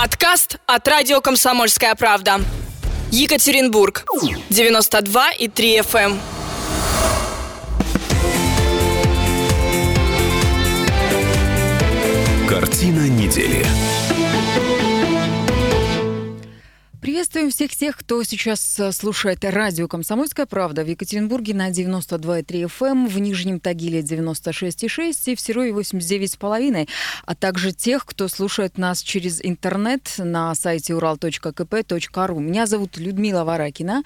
Подкаст от радио «Комсомольская правда». Екатеринбург. 92 и 3 FM. Картина недели. Приветствуем всех тех, кто сейчас э, слушает радио «Комсомольская правда» в Екатеринбурге на 92,3 FM, эм, в Нижнем Тагиле 96,6 и в Серове 89,5, а также тех, кто слушает нас через интернет на сайте ural.kp.ru. Меня зовут Людмила Варакина,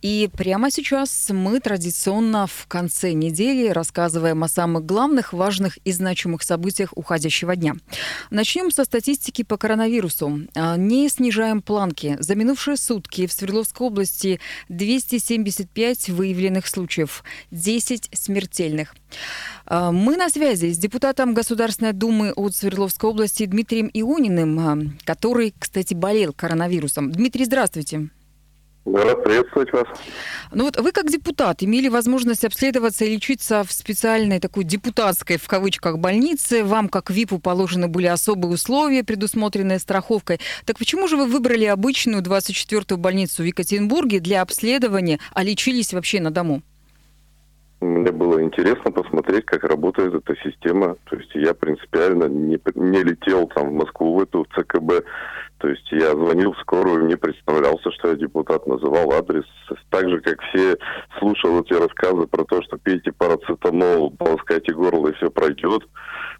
и прямо сейчас мы традиционно в конце недели рассказываем о самых главных, важных и значимых событиях уходящего дня. Начнем со статистики по коронавирусу. А, не снижаем планки. За минувшие сутки в Свердловской области 275 выявленных случаев, 10 смертельных. А, мы на связи с депутатом Государственной Думы от Свердловской области Дмитрием Иониным, а, который, кстати, болел коронавирусом. Дмитрий, здравствуйте. Рад приветствовать вас. Ну вот вы как депутат имели возможность обследоваться и лечиться в специальной такой депутатской, в кавычках, больнице. Вам, как ВИПу, положены были особые условия, предусмотренные страховкой. Так почему же вы выбрали обычную 24-ю больницу в Екатеринбурге для обследования, а лечились вообще на дому? Мне было интересно посмотреть, как работает эта система. То есть я принципиально не, не летел там в Москву, в эту в ЦКБ то есть я звонил в скорую, не представлялся, что я депутат, называл адрес. Так же, как все слушал эти рассказы про то, что пейте парацетамол, полоскайте горло и все пройдет.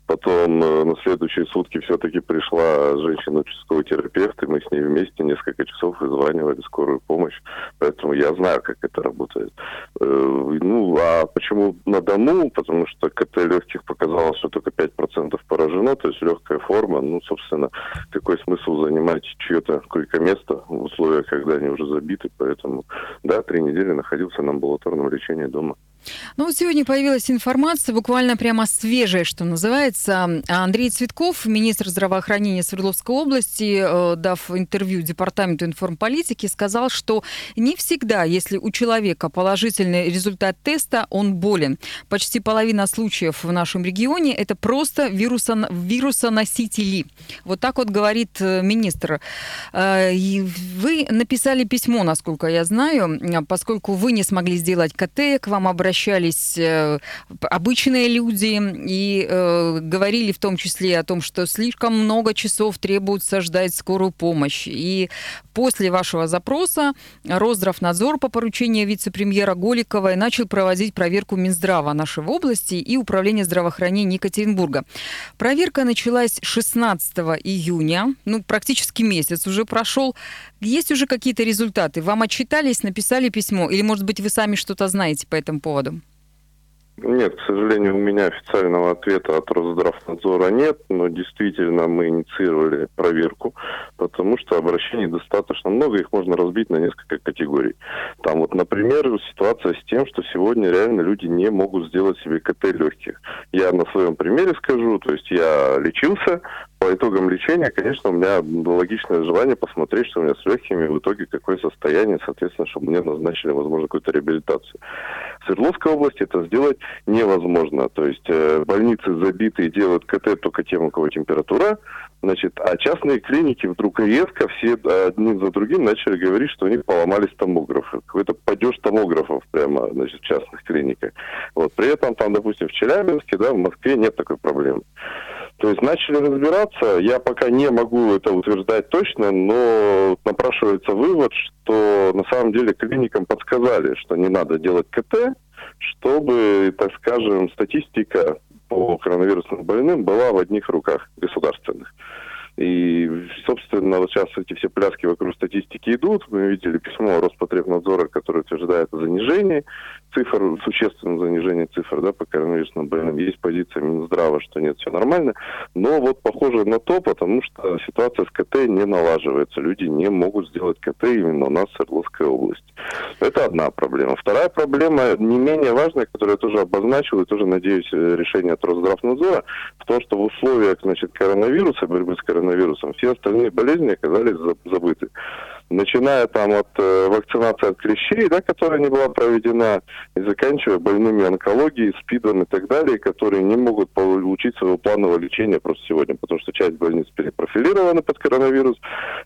Потом э, на следующие сутки все-таки пришла женщина-участковый терапевт, и мы с ней вместе несколько часов вызванивали скорую помощь. Поэтому я знаю, как это работает. Э, ну, а почему на дому? Потому что КТ легких показалось, что только 5% поражено, то есть легкая форма. Ну, собственно, какой смысл занимать чье-то койко-место в условиях, когда они уже забиты. Поэтому, да, три недели находился на амбулаторном лечении дома. Ну вот сегодня появилась информация, буквально прямо свежая, что называется. Андрей Цветков, министр здравоохранения Свердловской области, э, дав интервью Департаменту информполитики, сказал, что не всегда, если у человека положительный результат теста, он болен. Почти половина случаев в нашем регионе это просто вируса, вирусоносители. Вот так вот говорит э, министр. Э, вы написали письмо, насколько я знаю, поскольку вы не смогли сделать КТ, к вам обращались обращались э, обычные люди и э, говорили в том числе о том, что слишком много часов требуется ждать скорую помощь. И после вашего запроса Росздравнадзор по поручению вице-премьера Голиковой начал проводить проверку Минздрава нашей области и Управления здравоохранения Екатеринбурга. Проверка началась 16 июня, ну, практически месяц уже прошел. Есть уже какие-то результаты? Вам отчитались, написали письмо? Или, может быть, вы сами что-то знаете по этому поводу? Нет, к сожалению, у меня официального ответа от Росздравнадзора нет, но действительно мы инициировали проверку, потому что обращений достаточно много, их можно разбить на несколько категорий. Там вот, например, ситуация с тем, что сегодня реально люди не могут сделать себе КТ легких. Я на своем примере скажу, то есть я лечился, по итогам лечения, конечно, у меня было логичное желание посмотреть, что у меня с легкими, в итоге какое состояние, соответственно, чтобы мне назначили, возможно, какую-то реабилитацию. В Свердловской области это сделать невозможно. То есть э, больницы забиты и делают КТ только тем, у кого температура, значит, а частные клиники вдруг резко все одним за другим начали говорить, что у них поломались томографы. Какой-то падеж томографов прямо, значит, в частных клиниках. Вот. При этом там, допустим, в Челябинске, да, в Москве нет такой проблемы. То есть начали разбираться, я пока не могу это утверждать точно, но напрашивается вывод, что на самом деле клиникам подсказали, что не надо делать КТ, чтобы, так скажем, статистика по коронавирусным больным была в одних руках государственных. И, собственно, вот сейчас эти все пляски вокруг статистики идут. Мы видели письмо Роспотребнадзора, которое утверждает о занижении цифр, существенном занижении цифр да, по коронавирусным больным. Есть позиция Минздрава, что нет, все нормально. Но вот похоже на то, потому что ситуация с КТ не налаживается. Люди не могут сделать КТ именно у нас в Свердловской области. Это одна проблема. Вторая проблема, не менее важная, которую я тоже обозначил и тоже надеюсь решение от Росздравнадзора, в том, что в условиях значит, коронавируса, борьбы с коронавирусом, все остальные болезни оказались забыты. Начиная там от э, вакцинации от клещей, да, которая не была проведена, и заканчивая больными онкологией, СПИДом и так далее, которые не могут получить своего планового лечения просто сегодня, потому что часть больниц перепрофилирована под коронавирус,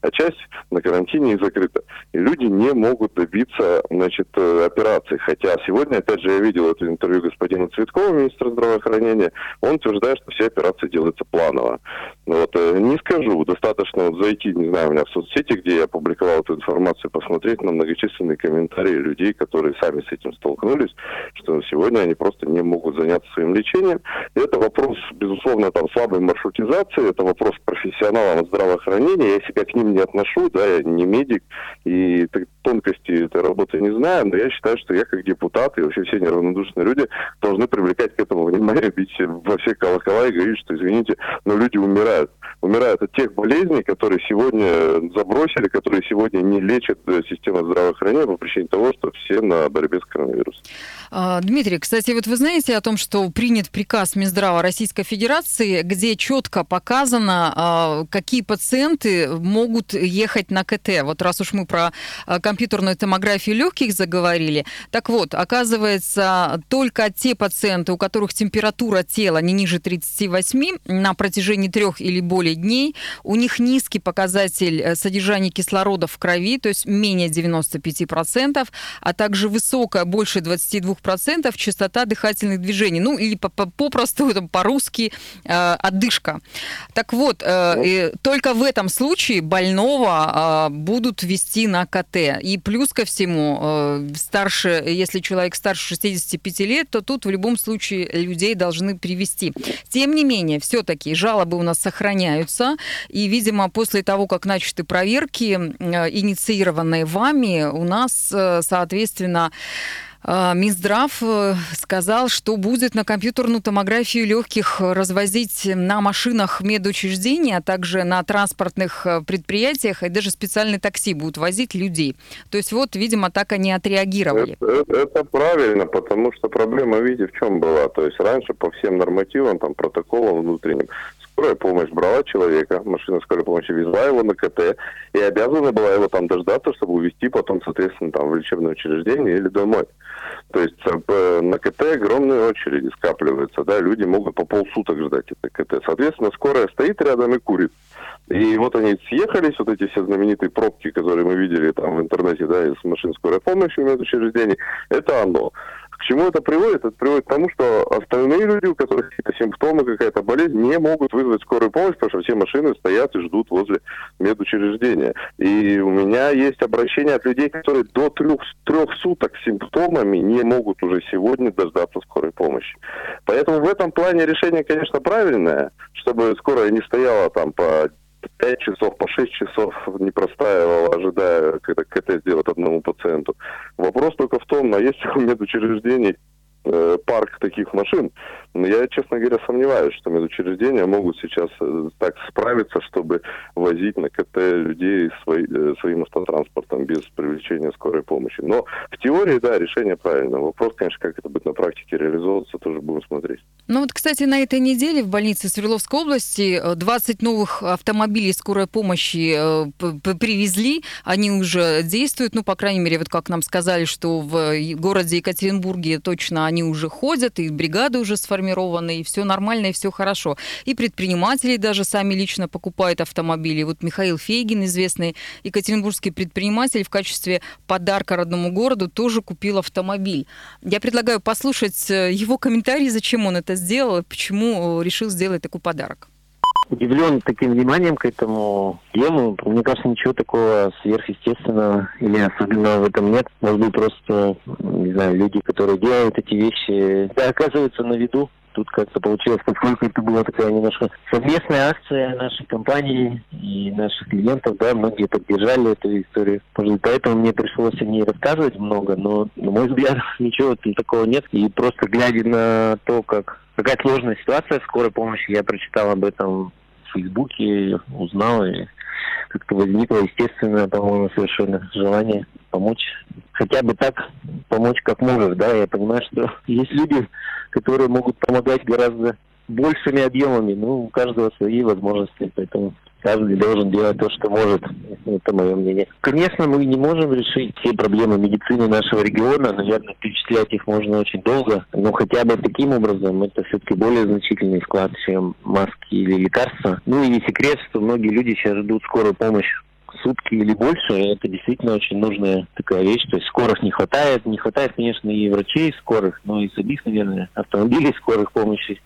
а часть на карантине и закрыта. И люди не могут добиться, значит, э, операции. Хотя сегодня, опять же, я видел это интервью господина Цветкова, министра здравоохранения, он утверждает, что все операции делаются планово. Вот, э, не скажу, достаточно вот зайти, не знаю, у меня в соцсети, где я публиковал эту информацию, посмотреть на многочисленные комментарии людей, которые сами с этим столкнулись, что сегодня они просто не могут заняться своим лечением. И это вопрос, безусловно, там слабой маршрутизации, это вопрос профессионалам здравоохранения, я себя к ним не отношу, да, я не медик, и тонкости этой работы не знаю, но я считаю, что я как депутат и вообще все неравнодушные люди должны привлекать к этому внимание, бить во все колокола и говорить, что, извините, но люди умирают. Умирают от тех болезней, которые сегодня забросили, которые сегодня не лечат э, система здравоохранения по причине того, что все на борьбе с коронавирусом. А, Дмитрий, кстати, вот вы знаете о том, что принят приказ Минздрава Российской Федерации, где четко показано, а, какие пациенты могут ехать на КТ. Вот раз уж мы про а, компьютерную томографию легких заговорили, так вот, оказывается, только те пациенты, у которых температура тела не ниже 38 на протяжении трех или более дней, у них низкий показатель э, содержания кислорода в крови, то есть менее 95%, а также высокая, больше 22 2% частота дыхательных движений. Ну, или попросту, по-русски, э, отдышка. Так вот, э, только в этом случае больного э, будут вести на КТ. И плюс ко всему, э, старше, если человек старше 65 лет, то тут в любом случае людей должны привести. Тем не менее, все-таки жалобы у нас сохраняются. И, видимо, после того, как начаты проверки, э, инициированные вами, у нас, э, соответственно, а, Минздрав э, сказал, что будет на компьютерную томографию легких развозить на машинах медучреждений, а также на транспортных э, предприятиях, и даже специальные такси будут возить людей. То есть вот, видимо, так они отреагировали. Это, это, это правильно, потому что проблема, видите, в чем была. То есть раньше по всем нормативам, там, протоколам внутренним, скорая помощь брала человека, машина скорой помощи везла его на КТ и обязана была его там дождаться, чтобы увезти потом, соответственно, там в лечебное учреждение или домой. То есть э, на КТ огромные очереди скапливаются, да, люди могут по полсуток ждать это КТ. Соответственно, скорая стоит рядом и курит. И вот они съехались, вот эти все знаменитые пробки, которые мы видели там в интернете, да, из машин скорой помощи в медучреждении, это оно. К чему это приводит? Это приводит к тому, что остальные люди, у которых какие-то симптомы, какая-то болезнь, не могут вызвать скорую помощь, потому что все машины стоят и ждут возле медучреждения. И у меня есть обращение от людей, которые до трех, трех суток с симптомами не могут уже сегодня дождаться скорой помощи. Поэтому в этом плане решение, конечно, правильное, чтобы скорая не стояла там по 5 часов, по 6 часов не простаивал, ожидая, когда КТ сделать одному пациенту. Вопрос только в том, а есть у медучреждений э, парк таких машин, но я, честно говоря, сомневаюсь, что медучреждения могут сейчас э, так справиться, чтобы возить на КТ людей свои, э, своим автотранспортом без привлечения скорой помощи. Но в теории, да, решение правильное. Вопрос, конечно, как это будет на практике реализовываться, тоже будем смотреть. Ну вот, кстати, на этой неделе в больнице Свердловской области 20 э, новых автомобилей скорой помощи привезли. Они уже действуют, ну, по крайней мере, вот как нам сказали, что в городе Екатеринбурге точно они уже ходят, и бригады уже сформированы сформированы, и все нормально, и все хорошо. И предприниматели даже сами лично покупают автомобили. Вот Михаил Фейгин, известный екатеринбургский предприниматель, в качестве подарка родному городу тоже купил автомобиль. Я предлагаю послушать э, его комментарий, зачем он это сделал, почему э, решил сделать такой подарок удивлен таким вниманием к этому тему. Мне кажется, ничего такого сверхъестественного или особенного в этом нет. Может быть, просто, не знаю, люди, которые делают эти вещи, оказываются на виду тут как-то получилось, поскольку это была такая немножко совместная акция нашей компании и наших клиентов, да, многие поддержали эту историю. Может, поэтому мне пришлось о ней рассказывать много, но, на мой взгляд, ничего такого нет. И просто глядя на то, как какая сложная ситуация в скорой помощи, я прочитал об этом в Фейсбуке, узнал и как-то возникло естественное, по-моему, совершенно желание помочь. Хотя бы так помочь как можешь, да. Я понимаю, что есть люди, которые могут помогать гораздо большими объемами, ну, у каждого свои возможности, поэтому каждый должен делать то, что может. Это мое мнение. Конечно, мы не можем решить все проблемы медицины нашего региона. Наверное, перечислять их можно очень долго. Но хотя бы таким образом это все-таки более значительный вклад, чем маски или лекарства. Ну и не секрет, что многие люди сейчас ждут скорую помощь сутки или больше, это действительно очень нужная такая вещь. То есть скорых не хватает. Не хватает, конечно, и врачей скорых, но и самих, наверное, автомобилей скорых помощи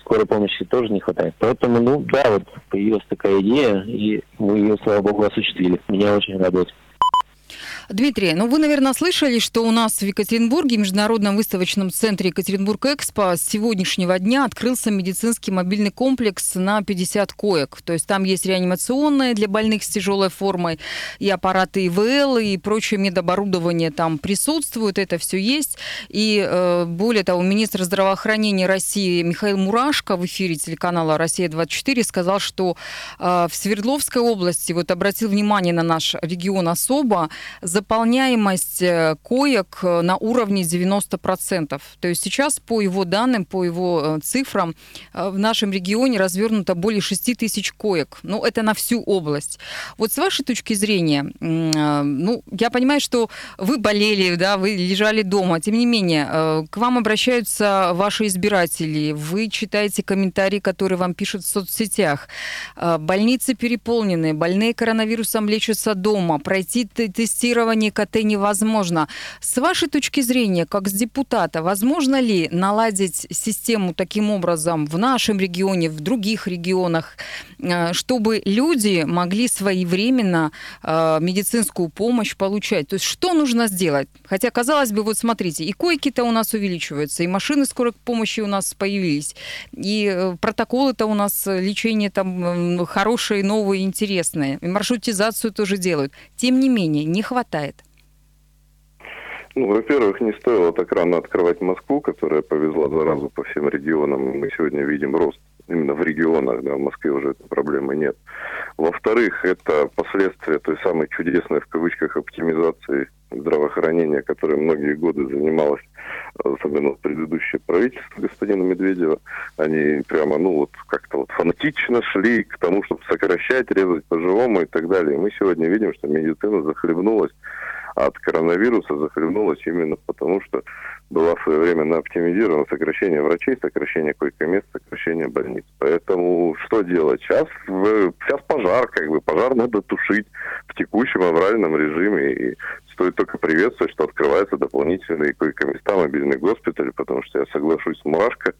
скорой помощи тоже не хватает. Поэтому, ну да, вот появилась такая идея, и мы ее, слава богу, осуществили. Меня очень радует. Дмитрий, ну вы, наверное, слышали, что у нас в Екатеринбурге, в Международном выставочном центре Екатеринбург Экспо с сегодняшнего дня открылся медицинский мобильный комплекс на 50 коек. То есть там есть реанимационные для больных с тяжелой формой, и аппараты ИВЛ, и прочее медоборудование там присутствует, это все есть. И э, более того, министр здравоохранения России Михаил Мурашко в эфире телеканала «Россия-24» сказал, что э, в Свердловской области, вот обратил внимание на наш регион особо, заполняемость э, коек э, на уровне 90%. То есть сейчас по его данным, по его э, цифрам, в нашем регионе развернуто более 6 тысяч коек. Ну, это на всю область. Вот с вашей точки зрения, ну, я понимаю, что вы болели, да, вы лежали дома. Тем не менее, к вам обращаются ваши избиратели, вы читаете комментарии, которые вам пишут в соцсетях. Больницы переполнены, больные коронавирусом лечатся дома, пройти тестирование финансирование КТ невозможно. С вашей точки зрения, как с депутата, возможно ли наладить систему таким образом в нашем регионе, в других регионах, э, чтобы люди могли своевременно э, медицинскую помощь получать? То есть что нужно сделать? Хотя, казалось бы, вот смотрите, и койки-то у нас увеличиваются, и машины скорой помощи у нас появились, и э, протоколы-то у нас лечения там хорошие, новые, интересные, и маршрутизацию тоже делают. Тем не менее, не хватает хватает? Ну, во-первых, не стоило так рано открывать Москву, которая повезла заразу по всем регионам. Мы сегодня видим рост именно в регионах, да, в Москве уже этой проблемы нет. Во-вторых, это последствия той самой чудесной, в кавычках, оптимизации здравоохранения, которой многие годы занималось, особенно предыдущее правительство господина Медведева. Они прямо, ну, вот как-то вот фанатично шли к тому, чтобы сокращать, резать по-живому и так далее. И мы сегодня видим, что медицина захлебнулась от коронавируса захлебнулась именно потому, что была в свое время оптимизировано сокращение врачей, сокращение койко-мест, сокращение больниц. Поэтому что делать? Сейчас, сейчас пожар, как бы, пожар надо тушить в текущем авральном режиме. И стоит только приветствовать, что открываются дополнительные койко-места, мобильный госпиталь, потому что я соглашусь с Мурашко,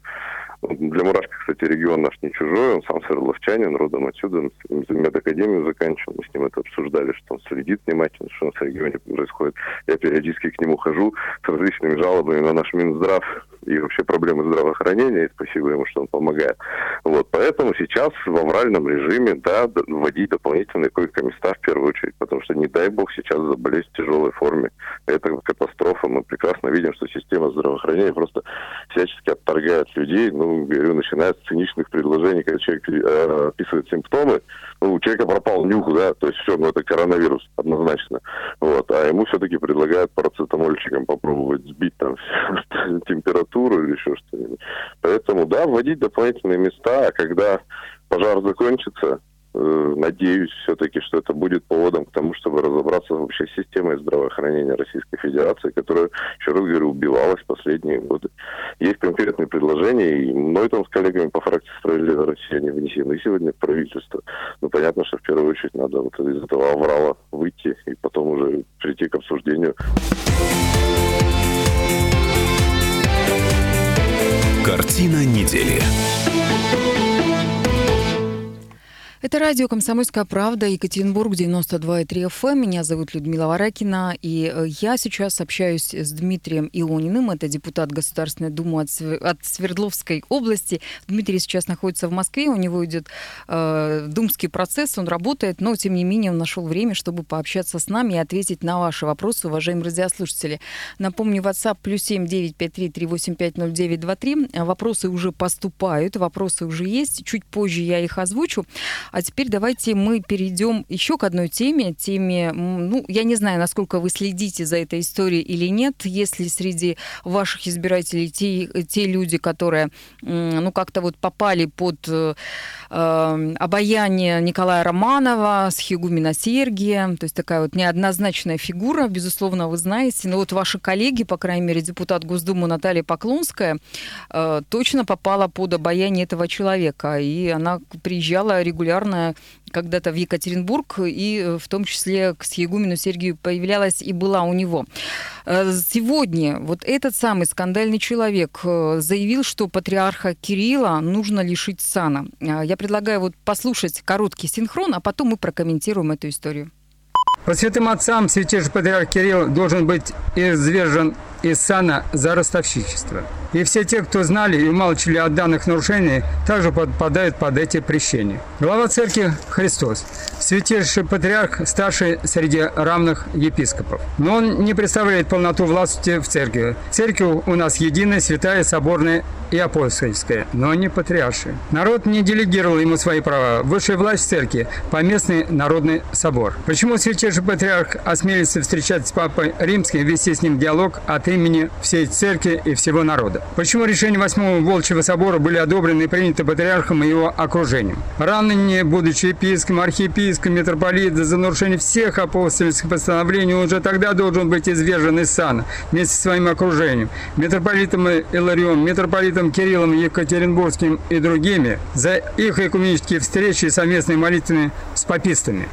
для Мурашки, кстати, регион наш не чужой, он сам свердловчанин, родом отсюда, медакадемию заканчивал, мы с ним это обсуждали, что он следит внимательно, что у нас в регионе происходит. Я периодически к нему хожу с различными жалобами на наш Минздрав и вообще проблемы здравоохранения, и спасибо ему, что он помогает. Вот, поэтому сейчас в авральном режиме, да, вводить дополнительные койко-места в первую очередь, потому что, не дай бог, сейчас заболеть в тяжелой форме. Это катастрофа. Мы прекрасно видим, что система здравоохранения просто всячески отторгает людей, ну, говорю, начиная с циничных предложений, когда человек э, описывает симптомы, ну, у человека пропал нюх, да, то есть все, ну, это коронавирус, однозначно. Вот, а ему все-таки предлагают парацетамольчиком попробовать сбить там температуру или еще что-нибудь. Поэтому, да, вводить дополнительные места, а когда пожар закончится, надеюсь все-таки, что это будет поводом к тому, чтобы разобраться вообще с системой здравоохранения Российской Федерации, которая, еще раз говорю, убивалась последние годы. Есть конкретные предложения, и мной там с коллегами по фракции «Справедливая Россия» они внесены сегодня в правительство. Но понятно, что в первую очередь надо вот из этого аврала выйти и потом уже прийти к обсуждению. Картина недели. Это радио «Комсомольская правда», Екатеринбург, 92,3 FM. Меня зовут Людмила Варакина, и э, я сейчас общаюсь с Дмитрием Иониным. Это депутат Государственной Думы от, от Свердловской области. Дмитрий сейчас находится в Москве, у него идет э, думский процесс, он работает, но, тем не менее, он нашел время, чтобы пообщаться с нами и ответить на ваши вопросы, уважаемые радиослушатели. Напомню, WhatsApp плюс 7 953 385 0923. Вопросы уже поступают, вопросы уже есть. Чуть позже я их озвучу. А теперь давайте мы перейдем еще к одной теме, теме, ну, я не знаю, насколько вы следите за этой историей или нет, если среди ваших избирателей те, те люди, которые, ну, как-то вот попали под э, э обаяние Николая Романова, с Хигумина Сергия, то есть такая вот неоднозначная фигура, безусловно, вы знаете, но вот ваши коллеги, по крайней мере, депутат Госдумы Наталья Поклонская, э, точно попала под обаяние этого человека, и она приезжала регулярно когда-то в Екатеринбург, и э, в том числе к Сьегумину Сергию появлялась и была у него. Э, сегодня вот этот самый скандальный человек э, заявил, что патриарха Кирилла нужно лишить сана. Я предлагаю вот послушать короткий синхрон, а потом мы прокомментируем эту историю. По святым отцам святейший патриарх Кирилл должен быть извержен из сана за ростовщичество. И все те, кто знали и умалчивали о данных нарушениях, также подпадают под эти прещения. Глава церкви Христос, святейший патриарх, старший среди равных епископов. Но он не представляет полноту власти в церкви. Церковь у нас единая, святая, соборная и апостольская, но не патриаршая. Народ не делегировал ему свои права. Высшая власть церкви – поместный народный собор. Почему святейший патриарх осмелится встречаться с папой римским, вести с ним диалог от имени всей церкви и всего народа? Почему решения Восьмого Волчьего собора были одобрены и приняты патриархом и его окружением? Ранее, будучи епископом, архиепископом, митрополитом за нарушение всех апостольских постановлений, он уже тогда должен быть извержен из сана вместе со своим окружением. Митрополитом Иларион, митрополитом Кириллом Екатеринбургским и другими за их экуменические встречи и совместные молитвы с папистами.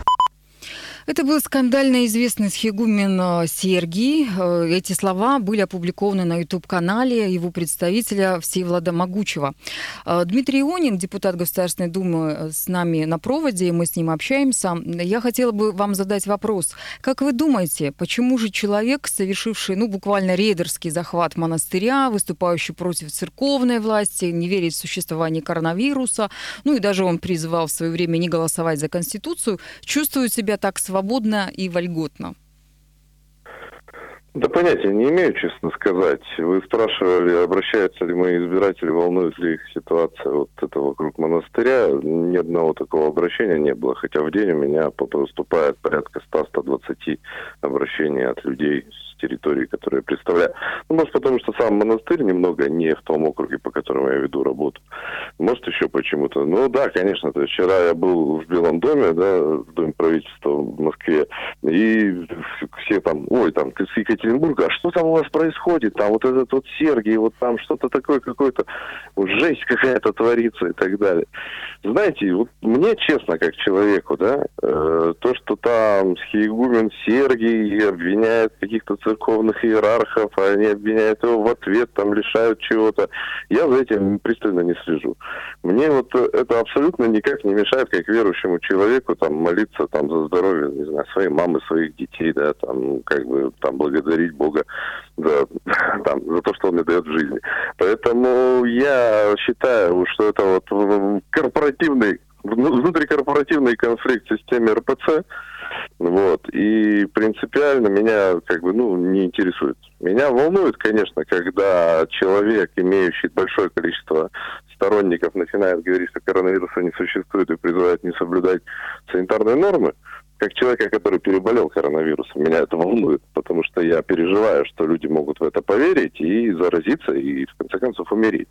Это был скандально известный схигумен э, Сергий. Э, эти слова были опубликованы на YouTube-канале его представителя Всеволода Могучего. Э, Дмитрий Ионин, депутат Государственной Думы, с нами на проводе, мы с ним общаемся. Я хотела бы вам задать вопрос. Как вы думаете, почему же человек, совершивший ну, буквально рейдерский захват монастыря, выступающий против церковной власти, не верит в существование коронавируса, ну и даже он призывал в свое время не голосовать за Конституцию, чувствует себя так свободно, свободно и вольготно? Да понятия не имею, честно сказать. Вы спрашивали, обращаются ли мои избиратели, волнует ли их ситуация вот это вокруг монастыря. Ни одного такого обращения не было, хотя в день у меня поступает порядка 100-120 обращений от людей территории, которую я представляю. Ну, может, потому что сам монастырь немного не в том округе, по которому я веду работу. Может, еще почему-то. Ну, да, конечно. То есть вчера я был в Белом доме, да, в Доме правительства в Москве, и все там, ой, там, с Екатеринбурга, а что там у вас происходит? Там вот этот вот Сергий, вот там что-то такое какое-то, вот жесть какая-то творится и так далее. Знаете, вот мне честно, как человеку, да, э, то, что там схиегумен Сергий обвиняет каких-то церковных иерархов, они обвиняют его в ответ, там лишают чего-то. Я за этим пристально не слежу. Мне вот это абсолютно никак не мешает, как верующему человеку, там, молиться там за здоровье, не знаю, своей мамы, своих детей, да, там, как бы, там, благодарить Бога за, там, за то, что он мне дает в жизни. Поэтому я считаю, что это вот корпоративный внутрикорпоративный конфликт в системе РПЦ, вот. И принципиально меня как бы, ну, не интересует. Меня волнует, конечно, когда человек, имеющий большое количество сторонников, начинает говорить, что коронавируса не существует и призывает не соблюдать санитарные нормы. Как человека, который переболел коронавирусом, меня это волнует, потому что я переживаю, что люди могут в это поверить и заразиться, и в конце концов умереть.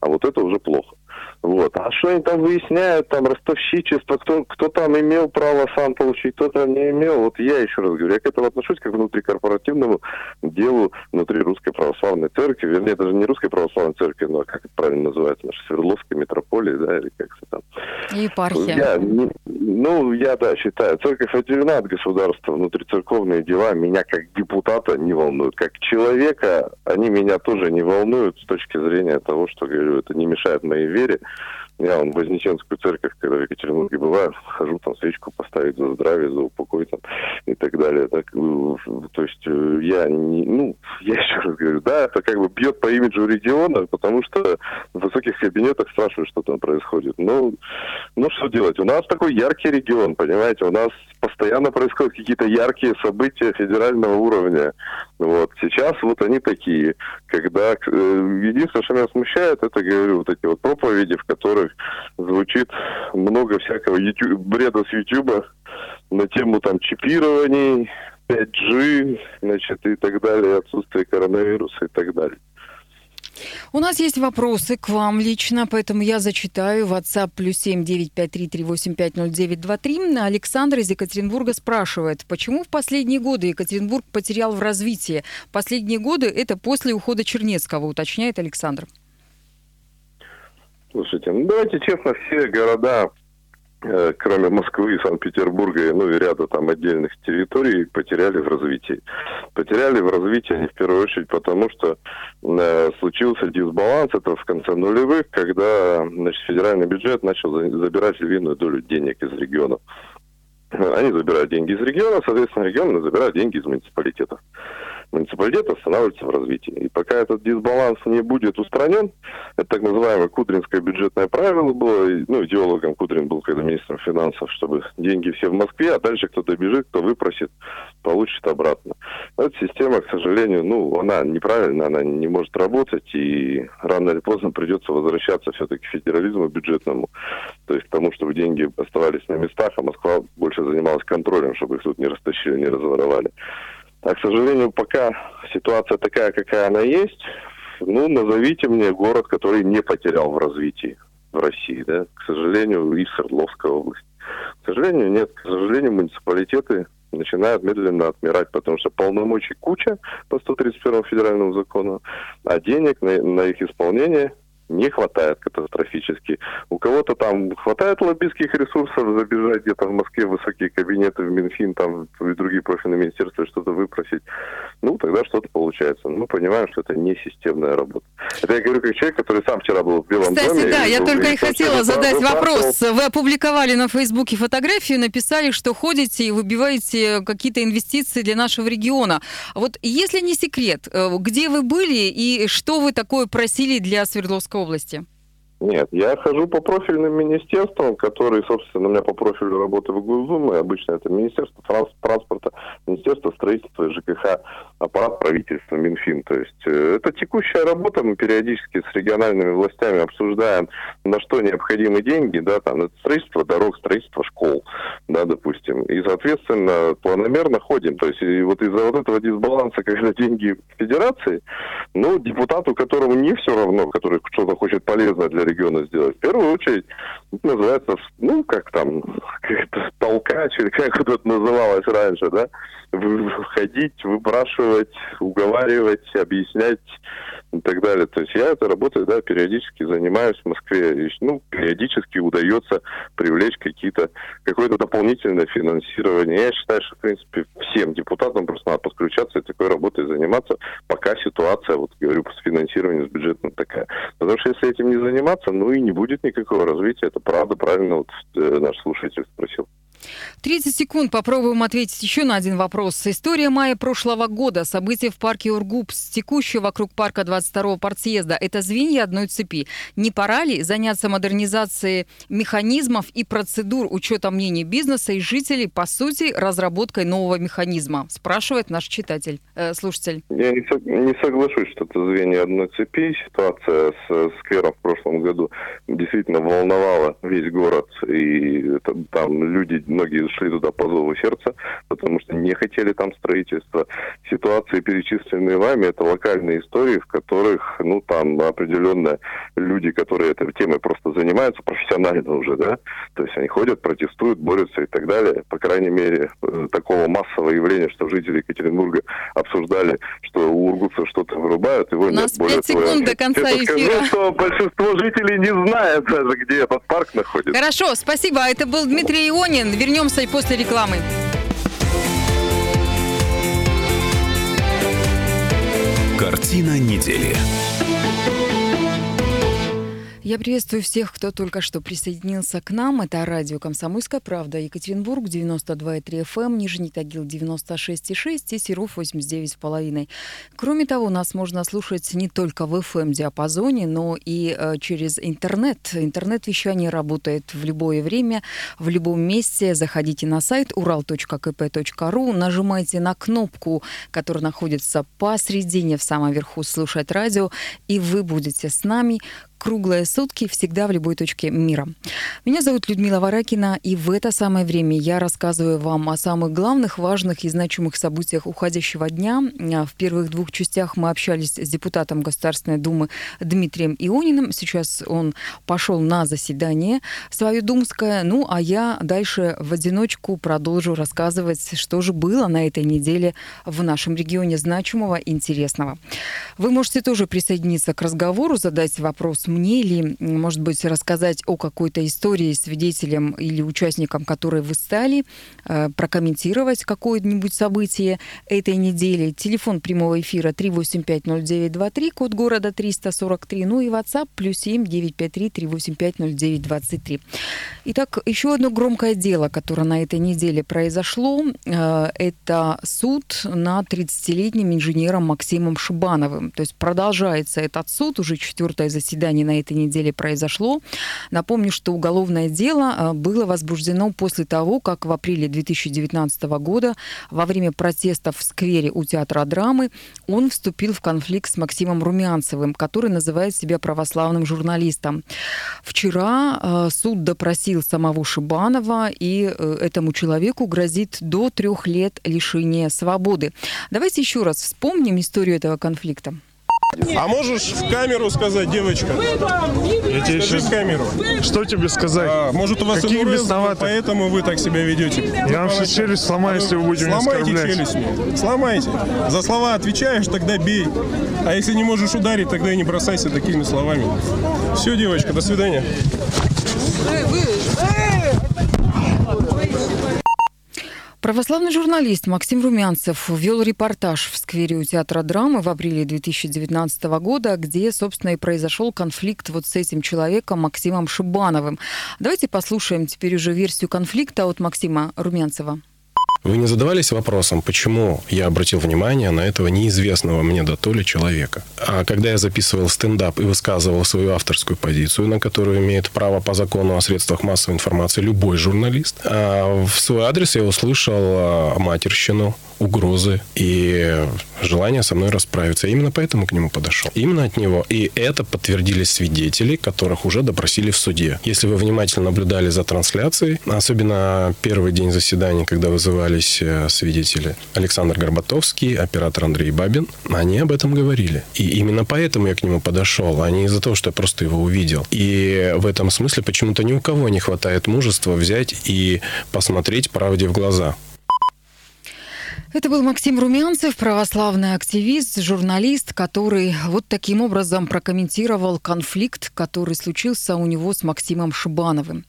А вот это уже плохо. Вот. А что они там выясняют, там ростовщичество, кто, кто там имел право сам получить, кто там не имел. Вот я еще раз говорю, я к этому отношусь как к внутрикорпоративному делу внутри Русской Православной Церкви. Вернее, даже не Русской Православной Церкви, но как это правильно называется, наша Свердловская митрополия, да, или как это там. Епархия. Я, ну, я, да, считаю, церковь отделена от государства, внутрицерковные дела меня как депутата не волнуют. Как человека они меня тоже не волнуют с точки зрения того, что, говорю, это не мешает моей вере. Я вон в Вознесенскую церковь, когда в Екатеринбурге бываю, хожу там свечку поставить за здравие, за упокой там и так далее. Так, э, то есть э, я не, ну, я еще раз говорю, да, это как бы бьет по имиджу региона, потому что в высоких кабинетах спрашивают, что там происходит. Ну, ну что делать? У нас такой яркий регион, понимаете, у нас постоянно происходят какие-то яркие события федерального уровня. Вот. Сейчас вот они такие, когда... Э, единственное, что меня смущает, это, говорю, вот эти вот проповеди, в которых которых звучит много всякого YouTube, бреда с YouTube на тему там чипирований, 5G, значит, и так далее, отсутствие коронавируса и так далее. У нас есть вопросы к вам лично, поэтому я зачитаю. WhatsApp плюс семь девять пять три три восемь пять ноль девять два три. Александр из Екатеринбурга спрашивает, почему в последние годы Екатеринбург потерял в развитии? Последние годы это после ухода Чернецкого, уточняет Александр. Слушайте, ну давайте честно, все города Э, кроме Москвы, Санкт-Петербурга, ну и ряда там отдельных территорий, потеряли в развитии. Потеряли в развитии они в первую очередь потому, что э, случился дисбаланс, это в конце нулевых, когда значит, федеральный бюджет начал забирать львиную долю денег из регионов. Они забирают деньги из региона, соответственно, регионы забирают деньги из муниципалитетов муниципалитет останавливается в развитии. И пока этот дисбаланс не будет устранен, это так называемое кудринское бюджетное правило было, ну, идеологом Кудрин был когда министром финансов, чтобы деньги все в Москве, а дальше кто добежит, кто выпросит, получит обратно. Эта система, к сожалению, ну, она неправильная, она не может работать, и рано или поздно придется возвращаться все-таки к федерализму бюджетному, то есть к тому, чтобы деньги оставались на местах, а Москва больше занималась контролем, чтобы их тут не растащили, не разворовали. А, к сожалению, пока ситуация такая, какая она есть, ну, назовите мне город, который не потерял в развитии в России, да. К сожалению, и Свердловская область. К сожалению, нет. К сожалению, муниципалитеты начинают медленно отмирать, потому что полномочий куча по 131 федеральному закону, а денег на, на их исполнение не хватает катастрофически. У кого-то там хватает лоббистских ресурсов забежать где-то в Москве в высокие кабинеты, в Минфин там и другие профильные министерства что-то выпросить. Ну, тогда что-то получается. Мы понимаем, что это не системная работа. Это я говорю как человек, который сам вчера был в Белом Кстати, доме. Кстати, да, я и, только и, хотела задать вопрос. Вы опубликовали на Фейсбуке фотографию, написали, что ходите и выбиваете какие-то инвестиции для нашего региона. Вот если не секрет, э, где вы были и что вы такое просили для Свердловской области? Нет, я хожу по профильным министерствам, которые, собственно, у меня по профилю работы в Госдуме. Обычно это Министерство транспорта, Министерство строительства и ЖКХ, аппарат правительства, Минфин. То есть э, это текущая работа. Мы периодически с региональными властями обсуждаем, на что необходимы деньги. Да, там, это строительство дорог, строительство школ, да, допустим. И, соответственно, планомерно ходим. То есть и вот из-за вот этого дисбаланса, когда деньги федерации, ну, депутату, которому не все равно, который что-то хочет полезное для региона сделать. В первую очередь, называется, ну, как там, как толкач, или как это называлось раньше, да, ходить, выпрашивать, уговаривать, объяснять и так далее. То есть я этой работой, да, периодически занимаюсь в Москве. И, ну, периодически удается привлечь какие-то, какое-то дополнительное финансирование. Я считаю, что, в принципе, всем депутатам просто надо подключаться и такой работой заниматься, пока ситуация, вот говорю, с финансированием, с бюджетом такая. Потому что если этим не заниматься, ну и не будет никакого развития. Это правда, правильно вот э, наш слушатель спросил. 30 секунд. Попробуем ответить еще на один вопрос. История мая прошлого года. События в парке Ургупс, текущие вокруг парка 22-го партсъезда. Это звенья одной цепи. Не пора ли заняться модернизацией механизмов и процедур учета мнений бизнеса и жителей, по сути, разработкой нового механизма? Спрашивает наш читатель, э, слушатель. Я не, со, не соглашусь, что это звенья одной цепи. Ситуация с сквером в прошлом году действительно волновала весь город. И это, там люди многие шли туда по зову сердца, потому что не хотели там строительства. Ситуации, перечисленные вами, это локальные истории, в которых, ну, там определенно люди, которые этой темой просто занимаются профессионально уже, да, то есть они ходят, протестуют, борются и так далее. По крайней мере, э, такого массового явления, что жители Екатеринбурга обсуждали, что у ургутцев что-то вырубают, его У нет. нас Более 5 секунд до конца эфира. Скажу, что большинство жителей не знает даже, где этот парк находится. Хорошо, спасибо. Это был Дмитрий Ионин. Вернемся и после рекламы. Картина недели. Я приветствую всех, кто только что присоединился к нам. Это радио «Комсомольская правда», Екатеринбург, 92,3 FM, эм, Нижний Тагил, 96,6 и Серов, 89,5. Кроме того, нас можно слушать не только в FM-диапазоне, но и э, через интернет. Интернет-вещание работает в любое время, в любом месте. Заходите на сайт ural.kp.ru, нажимайте на кнопку, которая находится посредине, в самом верху «Слушать радио», и вы будете с нами круглые сутки, всегда в любой точке мира. Меня зовут Людмила Варакина, и в это самое время я рассказываю вам о самых главных, важных и значимых событиях уходящего дня. В первых двух частях мы общались с депутатом Государственной Думы Дмитрием Иониным. Сейчас он пошел на заседание свое думское. Ну, а я дальше в одиночку продолжу рассказывать, что же было на этой неделе в нашем регионе значимого и интересного. Вы можете тоже присоединиться к разговору, задать вопрос мне или, может быть, рассказать о какой-то истории свидетелем или участникам, которые вы стали, э, прокомментировать какое-нибудь событие этой недели. Телефон прямого эфира 3850923, код города 343, ну и WhatsApp плюс 7 953 385 0923. Итак, еще одно громкое дело, которое на этой неделе произошло, э, это суд над 30-летним инженером Максимом Шибановым. То есть продолжается этот суд, уже четвертое заседание на этой неделе произошло. Напомню, что уголовное дело э, было возбуждено после того, как в апреле 2019 года во время протестов в сквере у театра драмы он вступил в конфликт с Максимом Румянцевым, который называет себя православным журналистом. Вчера э, суд допросил самого Шибанова, и э, этому человеку грозит до трех лет лишения свободы. Давайте еще раз вспомним историю этого конфликта. А можешь в камеру сказать, девочка? Я тебе Скажи сейчас... в камеру. Что тебе сказать? А, может, у вас Какие ИНРС, бесноваты? поэтому вы так себя ведете. Я вам сейчас челюсть сломаю, если вы будете меня Сломайте оскорблять. челюсть мне. Сломайте. За слова отвечаешь, тогда бей. А если не можешь ударить, тогда и не бросайся такими словами. Все, девочка, до свидания. Православный журналист Максим Румянцев вел репортаж в сквере у театра драмы в апреле 2019 года, где, собственно, и произошел конфликт вот с этим человеком Максимом Шибановым. Давайте послушаем теперь уже версию конфликта от Максима Румянцева. Вы не задавались вопросом, почему я обратил внимание на этого неизвестного мне до то ли человека? А когда я записывал стендап и высказывал свою авторскую позицию, на которую имеет право по закону о средствах массовой информации любой журналист, а в свой адрес я услышал а, матерщину, угрозы и желание со мной расправиться. Именно поэтому к нему подошел. Именно от него. И это подтвердили свидетели, которых уже допросили в суде. Если вы внимательно наблюдали за трансляцией, особенно первый день заседания, когда вызывались э, свидетели Александр Горбатовский, оператор Андрей Бабин, они об этом говорили. И именно поэтому я к нему подошел, а не из-за того, что я просто его увидел. И в этом смысле почему-то ни у кого не хватает мужества взять и посмотреть правде в глаза. Это был Максим Румянцев, православный активист, журналист, который вот таким образом прокомментировал конфликт, который случился у него с Максимом Шибановым.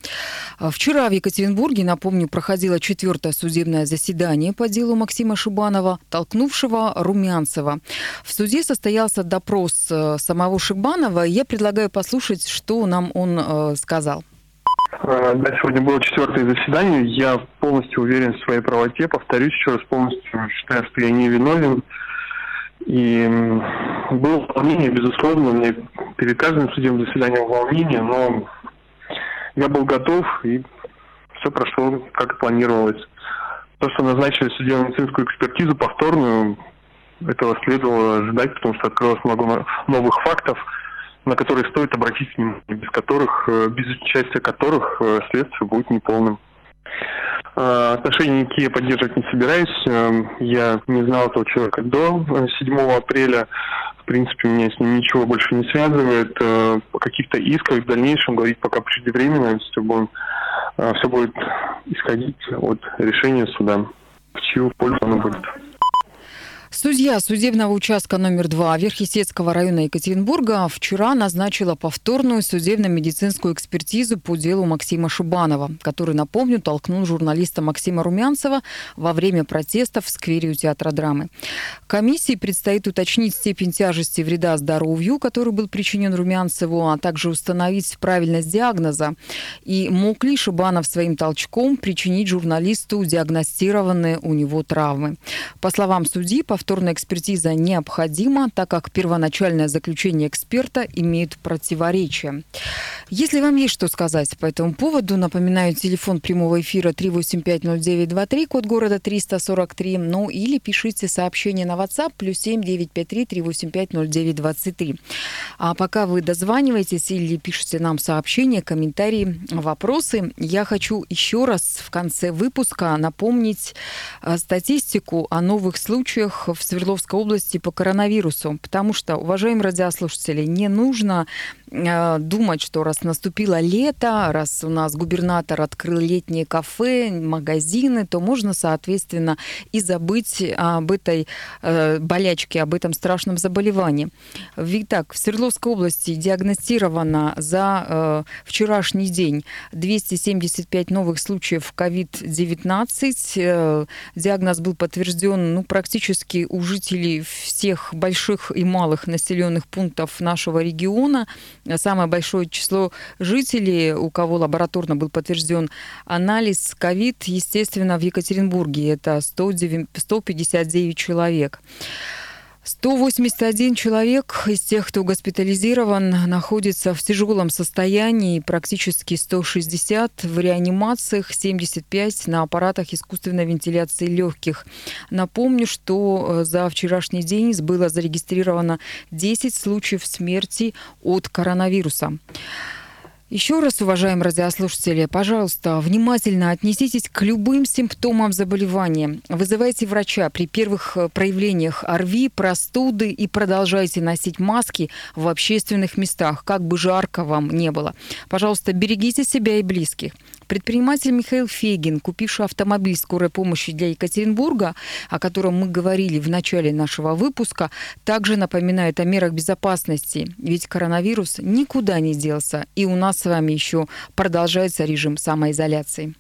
А Вчера в Екатеринбурге, напомню, проходило четвертое судебное заседание по делу Максима Шибанова, толкнувшего Румянцева. В суде состоялся допрос э, самого Шибанова. Я предлагаю послушать, что нам он э, сказал. Э, Да, сегодня было четвертое заседание. Я полностью уверен в своей правоте. Повторюсь еще раз, полностью считаю, что я не виновен. И было волнение, безусловно, меня перед каждым судебным заседанием волнение, но я был готов, и все прошло, как планировалось. То, что назначили судебно-медицинскую экспертизу повторную, этого следовало ждать, потому что открылось много но- новых фактов, на которые стоит обратить внимание, без которых, э, без участия которых э, следствие будет неполным. Э, Отношения никакие поддерживать не собираюсь. Я не знал этого человека до э, 7 апреля. В принципе, меня с ним ничего больше не связывает. О каких-то исках в дальнейшем говорить пока преждевременно. Все будет, все будет исходить от решения суда. В чью пользу оно будет. Судья судебного участка номер 2 Верхесецкого района Екатеринбурга вчера назначила повторную судебно-медицинскую экспертизу по делу Максима Шибанова, который, напомню, толкнул журналиста Максима Румянцева во время протестов в сквере у театра драмы. Комиссии предстоит уточнить степень тяжести вреда здоровью, который был причинен Румянцеву, а также установить правильность диагноза. И мог ли Шибанов своим толчком причинить журналисту диагностированные у него травмы. По словам судьи, повторная повторная экспертиза необходима, так как первоначальное заключение эксперта имеет противоречие. Если вам есть что сказать по этому поводу, напоминаю, телефон прямого эфира 3850923, код города 343, ну или пишите сообщение на WhatsApp плюс 7 953 385 0923. А пока вы дозваниваетесь или пишете нам сообщения, комментарии, вопросы, я хочу еще раз в конце выпуска напомнить э, статистику о новых случаях в Свердловской области по коронавирусу, потому что, уважаемые радиослушатели, не нужно думать, что раз наступило лето, раз у нас губернатор открыл летние кафе, магазины, то можно, соответственно, и забыть об этой э, болячке, об этом страшном заболевании. Ведь так, в Свердловской области диагностировано за э, вчерашний день 275 новых случаев COVID-19. Э, диагноз был подтвержден ну, практически у жителей всех больших и малых населенных пунктов нашего региона. Самое большое число жителей, у кого лабораторно был подтвержден анализ COVID, естественно, в Екатеринбурге. Это 109, 159 человек. 181 человек из тех, кто госпитализирован, находится в тяжелом состоянии, практически 160 в реанимациях, 75 на аппаратах искусственной вентиляции легких. Напомню, что э, за вчерашний день было зарегистрировано 10 случаев смерти от коронавируса. Еще раз, уважаемые радиослушатели, пожалуйста, внимательно отнеситесь к любым симптомам заболевания. Вызывайте врача при первых э, проявлениях ОРВИ, простуды и продолжайте носить маски в общественных местах, как бы жарко вам не было. Пожалуйста, берегите себя и близких. Предприниматель Михаил Фегин, купивший автомобиль скорой помощи для Екатеринбурга, о котором мы говорили в начале нашего выпуска, также напоминает о мерах безопасности. Ведь коронавирус никуда не делся, и у нас с вами еще продолжается режим самоизоляции.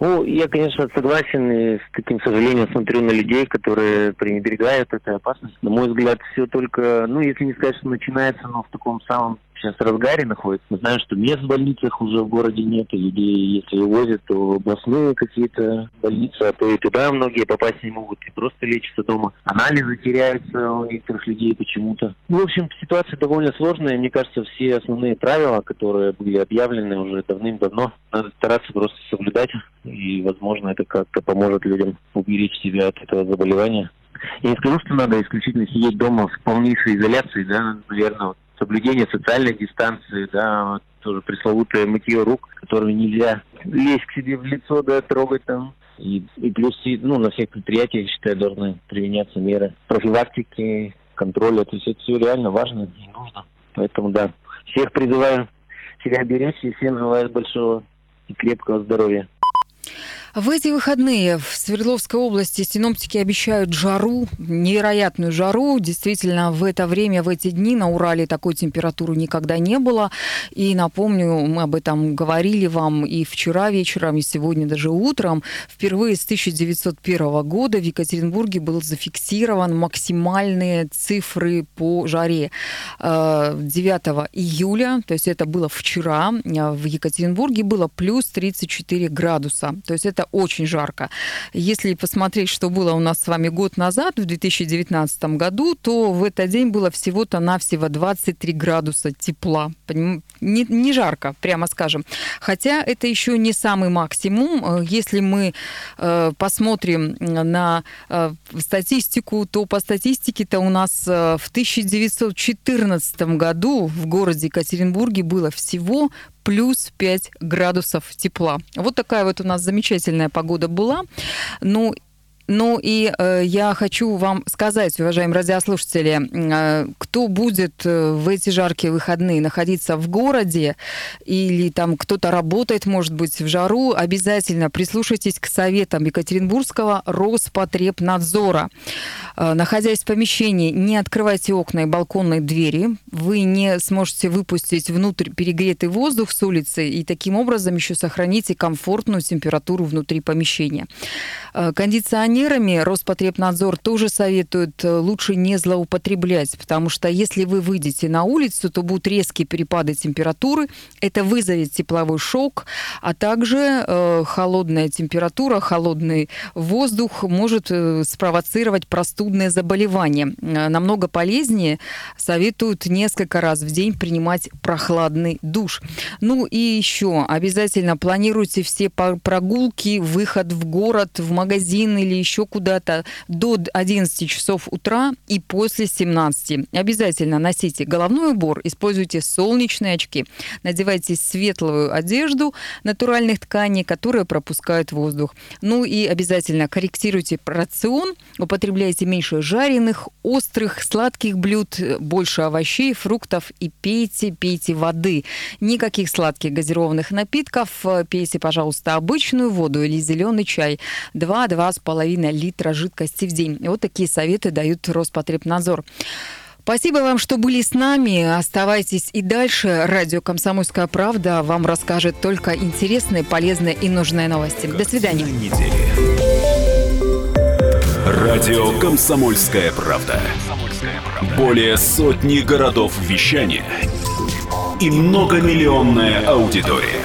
Ну, я, конечно, согласен и с таким сожалением смотрю на людей, которые пренебрегают этой опасностью. На мой взгляд, все только, ну, если не сказать, что начинается, но в таком самом сейчас в разгаре находится. Мы знаем, что мест в больницах уже в городе нет, людей, если увозят, то в областные какие-то больницы, а то и туда многие попасть не могут, и просто лечатся дома. Анализы теряются у некоторых людей почему-то. Ну, в общем, ситуация довольно сложная. Мне кажется, все основные правила, которые были объявлены уже давным-давно, надо стараться просто соблюдать, и, возможно, это как-то поможет людям уберечь себя от этого заболевания. Я не скажу, что надо исключительно сидеть дома в полнейшей изоляции, да, наверное, соблюдение социальной дистанции, да, тоже пресловутое мытье рук, которое нельзя лезть к себе в лицо, да, трогать там. И, и плюс, ну, на всех предприятиях, я считаю, должны применяться меры профилактики, контроля. То есть это все реально важно и нужно. Поэтому, да, всех призываю себя беречь и всем желаю большого и крепкого здоровья. В эти выходные в Свердловской области синоптики обещают жару, невероятную жару. Действительно, в это время, в эти дни на Урале такой температуры никогда не было. И напомню, мы об этом говорили вам и вчера вечером, и сегодня даже утром. Впервые с 1901 года в Екатеринбурге был зафиксирован максимальные цифры по жаре. 9 э, июля, то есть это было вчера, в Екатеринбурге было плюс 34 градуса. То есть это это очень жарко. Если посмотреть, что было у нас с вами год назад, в 2019 году, то в этот день было всего-то навсего 23 градуса тепла. Не, не жарко, прямо скажем. Хотя это еще не самый максимум. Э, если мы э, посмотрим на э, статистику, то по статистике-то у нас в 1914 году в городе Екатеринбурге было всего плюс 5 градусов тепла. Вот такая вот у нас замечательная погода была. Ну, ну и э, я хочу вам сказать, уважаемые радиослушатели, э, кто будет э, в эти жаркие выходные находиться в городе или там кто-то работает, может быть, в жару, обязательно прислушайтесь к советам Екатеринбургского Роспотребнадзора. Э, находясь в помещении, не открывайте окна и балконные двери. Вы не сможете выпустить внутрь перегретый воздух с улицы и таким образом еще сохраните комфортную температуру внутри помещения. Э, кондиционер кондиционерами Роспотребнадзор тоже советует э, лучше не злоупотреблять, потому что если вы выйдете на улицу, то будут резкие перепады температуры, это вызовет тепловой шок, а также э, холодная температура, холодный воздух может э, спровоцировать простудное заболевание. Э, намного полезнее советуют несколько раз в день принимать прохладный душ. Ну и еще обязательно планируйте все прогулки, выход в город, в магазин или еще куда-то до 11 часов утра и после 17. Обязательно носите головной убор, используйте солнечные очки, надевайте светлую одежду натуральных тканей, которые пропускают воздух. Ну и обязательно корректируйте рацион, употребляйте меньше жареных, острых, сладких блюд, больше овощей, фруктов и пейте, пейте воды. Никаких сладких газированных напитков. Пейте, пожалуйста, обычную воду или зеленый чай. 2-2,5 литра жидкости в день. Вот такие советы дают Роспотребнадзор. Спасибо вам, что были с нами. Оставайтесь и дальше. Радио «Комсомольская правда» вам расскажет только интересные, полезные и нужные новости. До свидания. Радио «Комсомольская правда». Более сотни городов вещания и многомиллионная аудитория.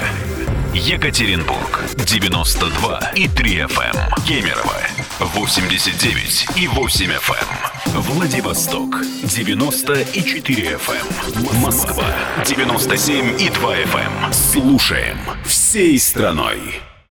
Екатеринбург 92 и 3 FM. Эм. Кемерово 89 и 8 FM. Эм. Владивосток 90 и 4 FM. Эм. Москва 97 и 2 FM. Слушаем всей страной.